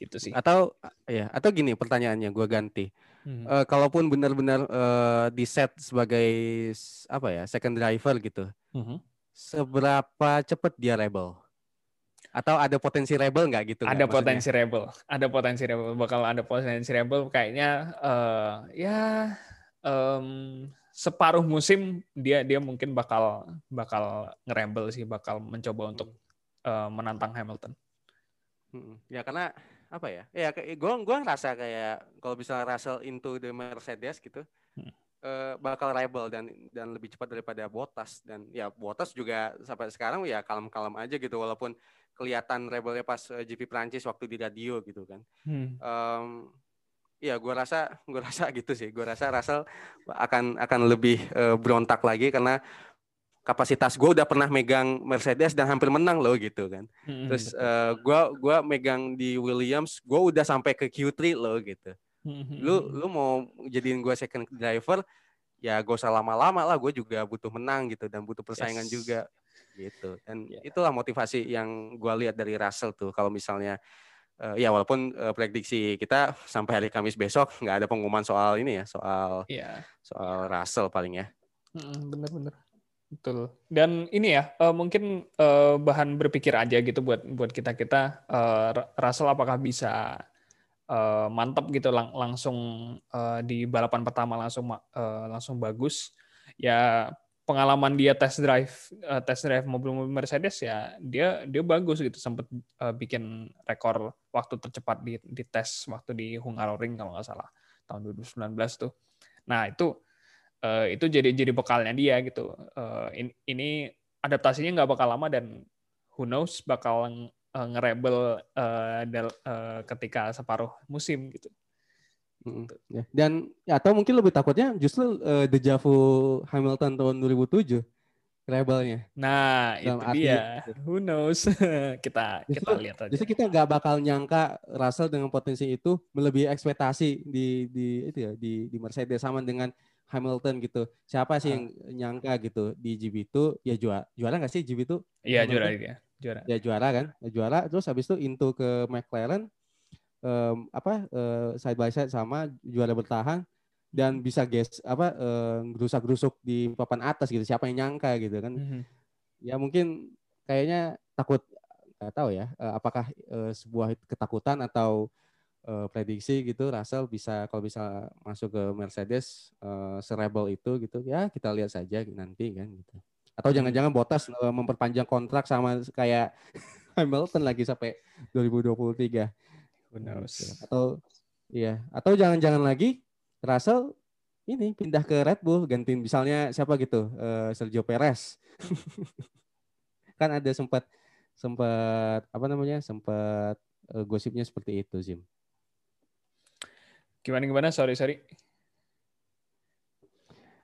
Gitu sih. Atau ya atau gini pertanyaannya gue ganti. Hmm. uh, kalaupun benar-benar uh, di set sebagai apa ya second driver gitu hmm. seberapa cepat dia rebel atau ada potensi rebel nggak gitu? Ada gak, potensi rebel, ada potensi rebel, bakal ada potensi rebel. Kayaknya uh, ya um, separuh musim dia dia mungkin bakal bakal ngerebel sih, bakal mencoba untuk uh, menantang Hamilton. Hmm, ya karena apa ya? Ya gue gue ngerasa kayak kalau bisa Russell into the Mercedes gitu. Hmm uh, bakal rebel dan dan lebih cepat daripada Bottas dan ya Bottas juga sampai sekarang ya kalem-kalem aja gitu walaupun kelihatan rebelnya pas uh, eh, GP Prancis waktu di radio gitu kan. Hmm. Um, ya gue rasa gue rasa gitu sih. Gue rasa Russell akan akan lebih uh, berontak lagi karena kapasitas gue udah pernah megang Mercedes dan hampir menang loh gitu kan. Hmm. Terus uh, gue gua megang di Williams, gue udah sampai ke Q3 loh gitu. Hmm. Lu lu mau jadiin gue second driver, ya gue usah lama-lama lah. Gue juga butuh menang gitu dan butuh persaingan yes. juga gitu. Dan yeah. itulah motivasi yang gue lihat dari Russell tuh. Kalau misalnya uh, ya walaupun uh, prediksi kita sampai hari Kamis besok nggak ada pengumuman soal ini ya soal yeah. soal Russell paling ya. Bener-bener betul. Dan ini ya uh, mungkin uh, bahan berpikir aja gitu buat buat kita kita uh, Russell apakah bisa uh, mantap gitu lang langsung uh, di balapan pertama langsung uh, langsung bagus. Ya pengalaman dia test drive uh, test drive mobil-mobil Mercedes ya dia dia bagus gitu sempat uh, bikin rekor waktu tercepat di di tes waktu di Hungaroring kalau nggak salah tahun 2019 tuh. Nah itu uh, itu jadi jadi bekalnya dia gitu. Uh, ini, ini adaptasinya nggak bakal lama dan who knows bakal ngerebel uh, del, uh, ketika separuh musim gitu. Gitu. Ya. Dan ya, atau mungkin lebih takutnya justru uh, dejavu Hamilton tahun 2007 rebelnya. Nah, Dalam itu dia. Gitu. Who knows? kita justru, kita lihat aja. Justru kita nggak bakal nyangka Russell dengan potensi itu melebihi ekspektasi di di itu ya di di Mercedes sama dengan Hamilton gitu. Siapa sih yang ah. nyangka gitu di GB2 ya juara juara nggak sih GB2? Iya juara dia. Juara. Ya juara kan? Ya, juara terus habis itu into ke McLaren um, apa uh, side by side sama juara bertahan dan bisa guys apa uh, gerusak-gerusuk di papan atas gitu siapa yang nyangka gitu kan mm-hmm. ya mungkin kayaknya takut nggak tahu ya uh, apakah uh, sebuah ketakutan atau uh, prediksi gitu Russell bisa kalau bisa masuk ke Mercedes uh, serebel itu gitu ya kita lihat saja nanti kan gitu atau mhm. jangan-jangan Bottas uh, memperpanjang kontrak sama kayak Hamilton lagi sampai 2023 Who knows? Atau iya, atau jangan-jangan lagi Russell ini pindah ke Red Bull gantiin misalnya siapa gitu uh, Sergio Perez. Kan ada sempat sempat apa namanya sempat uh, gosipnya seperti itu Zim gimana gimana? Sorry sorry.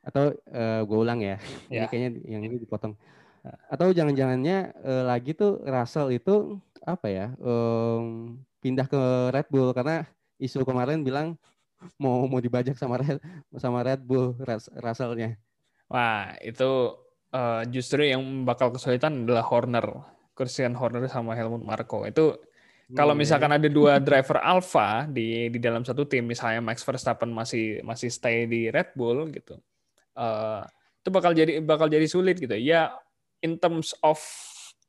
Atau uh, gue ulang ya, ya. ini kayaknya yang ini dipotong. Atau jangan-jangannya uh, lagi tuh Russell itu apa ya um, pindah ke Red Bull karena isu kemarin bilang mau mau dibajak sama Red sama Red Bull Russellnya. Wah itu uh, justru yang bakal kesulitan adalah Horner, Christian Horner sama Helmut Marko itu kalau hmm, misalkan iya. ada dua driver Alfa di di dalam satu tim, misalnya Max Verstappen masih masih stay di Red Bull gitu, uh, itu bakal jadi bakal jadi sulit gitu. Ya in terms of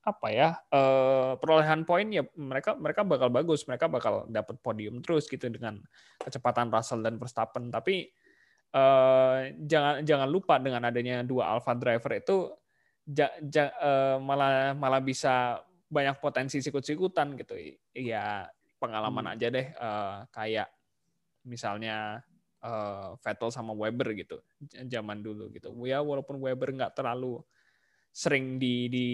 apa ya uh, perolehan poin ya mereka mereka bakal bagus mereka bakal dapat podium terus gitu dengan kecepatan Russell dan Verstappen. Tapi uh, jangan jangan lupa dengan adanya dua Alpha driver itu ja, ja, uh, malah malah bisa banyak potensi sikut-sikutan gitu. Ya pengalaman hmm. aja deh uh, kayak misalnya uh, Vettel sama Weber gitu zaman dulu gitu. Ya walaupun Weber nggak terlalu sering di di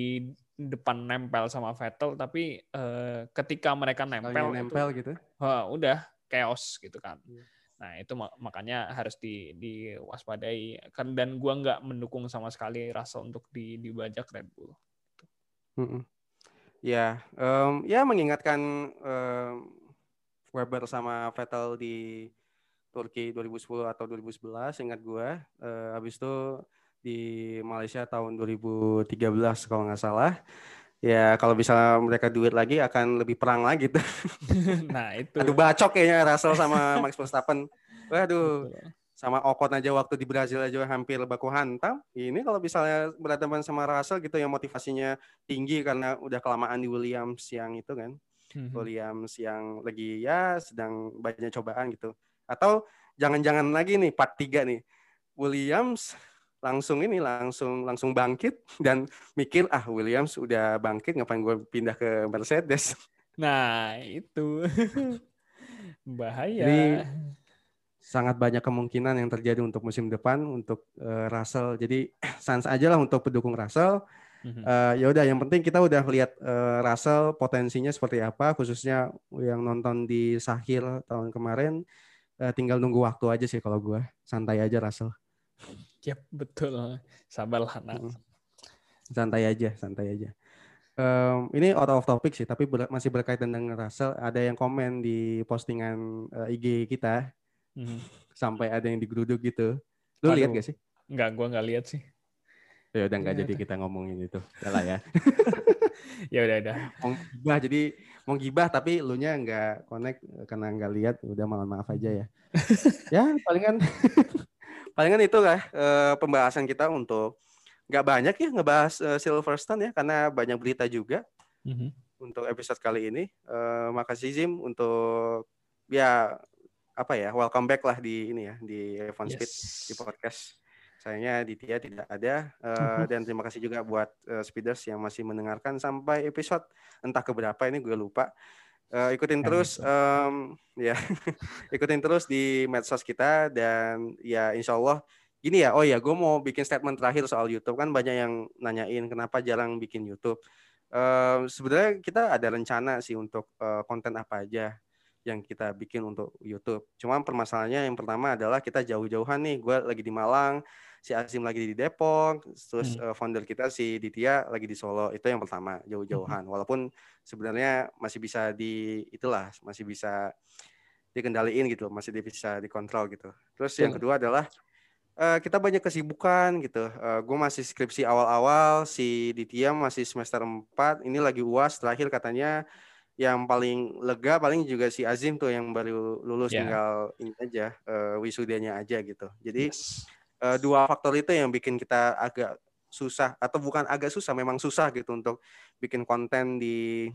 depan nempel sama Vettel tapi uh, ketika mereka nempel nempel itu, gitu uh, udah chaos gitu kan yeah. nah itu makanya harus di diwaspadai kan dan gua nggak mendukung sama sekali rasa untuk di dibajak Red Bull mm -mm. ya um, ya mengingatkan um, Weber sama Vettel di Turki 2010 atau 2011 ingat gua uh, habis itu di Malaysia tahun 2013 kalau nggak salah. Ya kalau bisa mereka duit lagi akan lebih perang lagi tuh. Nah itu. Aduh bacok kayaknya Russell sama Max Verstappen. Waduh. Sama Ocon aja waktu di Brazil aja hampir baku hantam. Ini kalau misalnya berhadapan sama Russell gitu yang motivasinya tinggi karena udah kelamaan di Williams yang itu kan. Mm-hmm. Williams yang lagi ya sedang banyak cobaan gitu. Atau jangan-jangan lagi nih part 3 nih. Williams langsung ini langsung langsung bangkit dan mikir ah Williams udah bangkit ngapain gue pindah ke Mercedes? Nah itu. Bahaya. Jadi, sangat banyak kemungkinan yang terjadi untuk musim depan untuk uh, Russell. Jadi sans aja lah untuk pendukung Russell. Uh, ya udah yang penting kita udah lihat uh, Russell potensinya seperti apa khususnya yang nonton di Sahil tahun kemarin. Uh, tinggal nunggu waktu aja sih kalau gue santai aja Russell Yap, betul. Sabarlah, nak. Hmm. Santai aja, santai aja. Um, ini out of topic sih, tapi ber masih berkaitan dengan Russell. Ada yang komen di postingan uh, eh, IG kita, hmm. sampai ada yang digeruduk gitu. Lu lihat gak sih? Enggak, gua nggak lihat sih. Ya udah nggak jadi kita ngomongin itu, lah ya. ya udah udah. Mau gibah jadi mau gibah tapi lu nya nggak connect karena nggak lihat, udah maaf maaf aja ya. ya palingan palingan itu lah uh, pembahasan kita untuk nggak banyak ya ngebahas uh, Silverstone ya karena banyak berita juga mm-hmm. untuk episode kali ini. Uh, makasih Zim untuk ya apa ya welcome back lah di ini ya di Evan yes. Speed di podcast. Sayangnya Ditya tidak ada uh, dan terima kasih juga buat uh, speeders yang masih mendengarkan sampai episode entah keberapa ini gue lupa. Uh, ikutin terus um, ya ikutin terus di medsos kita dan ya insya Allah gini ya oh ya gue mau bikin statement terakhir soal YouTube. Kan banyak yang nanyain kenapa jarang bikin YouTube? Uh, sebenarnya kita ada rencana sih untuk uh, konten apa aja yang kita bikin untuk YouTube cuma permasalahannya yang pertama adalah kita jauh-jauhan nih gue lagi di Malang si Azim lagi di Depok, terus hmm. uh, founder kita si Ditya lagi di Solo. Itu yang pertama, jauh-jauhan. Hmm. Walaupun sebenarnya masih bisa di itulah, masih bisa dikendaliin gitu, masih bisa dikontrol gitu. Terus hmm. yang kedua adalah uh, kita banyak kesibukan gitu. Uh, gue masih skripsi awal-awal, si Ditya masih semester 4, ini lagi UAS terakhir katanya yang paling lega paling juga si Azim tuh yang baru lulus yeah. tinggal ini aja uh, wisudanya aja gitu. Jadi yes uh, dua faktor itu yang bikin kita agak susah atau bukan agak susah memang susah gitu untuk bikin konten di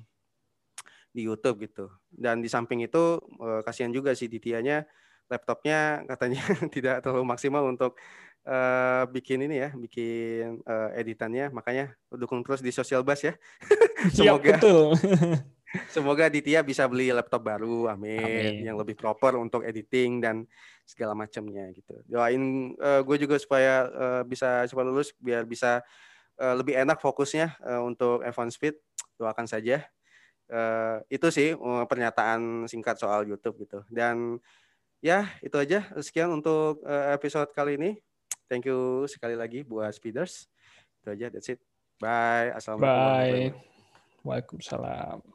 di YouTube gitu dan di samping itu uh, kasihan juga si Ditianya laptopnya katanya tidak terlalu maksimal untuk uh, bikin ini ya bikin uh, editannya makanya dukung terus di sosial bus ya semoga betul. semoga Ditya bisa beli laptop baru amin, amin. yang lebih proper untuk editing dan segala macamnya gitu. Doain uh, gue juga supaya uh, bisa cepat lulus biar bisa uh, lebih enak fokusnya uh, untuk F1 Speed. Doakan saja. Uh, itu sih uh, pernyataan singkat soal YouTube gitu. Dan ya itu aja sekian untuk uh, episode kali ini. Thank you sekali lagi buat speeders. Itu aja that's it. Bye. Assalamualaikum. Bye. Waalaikumsalam.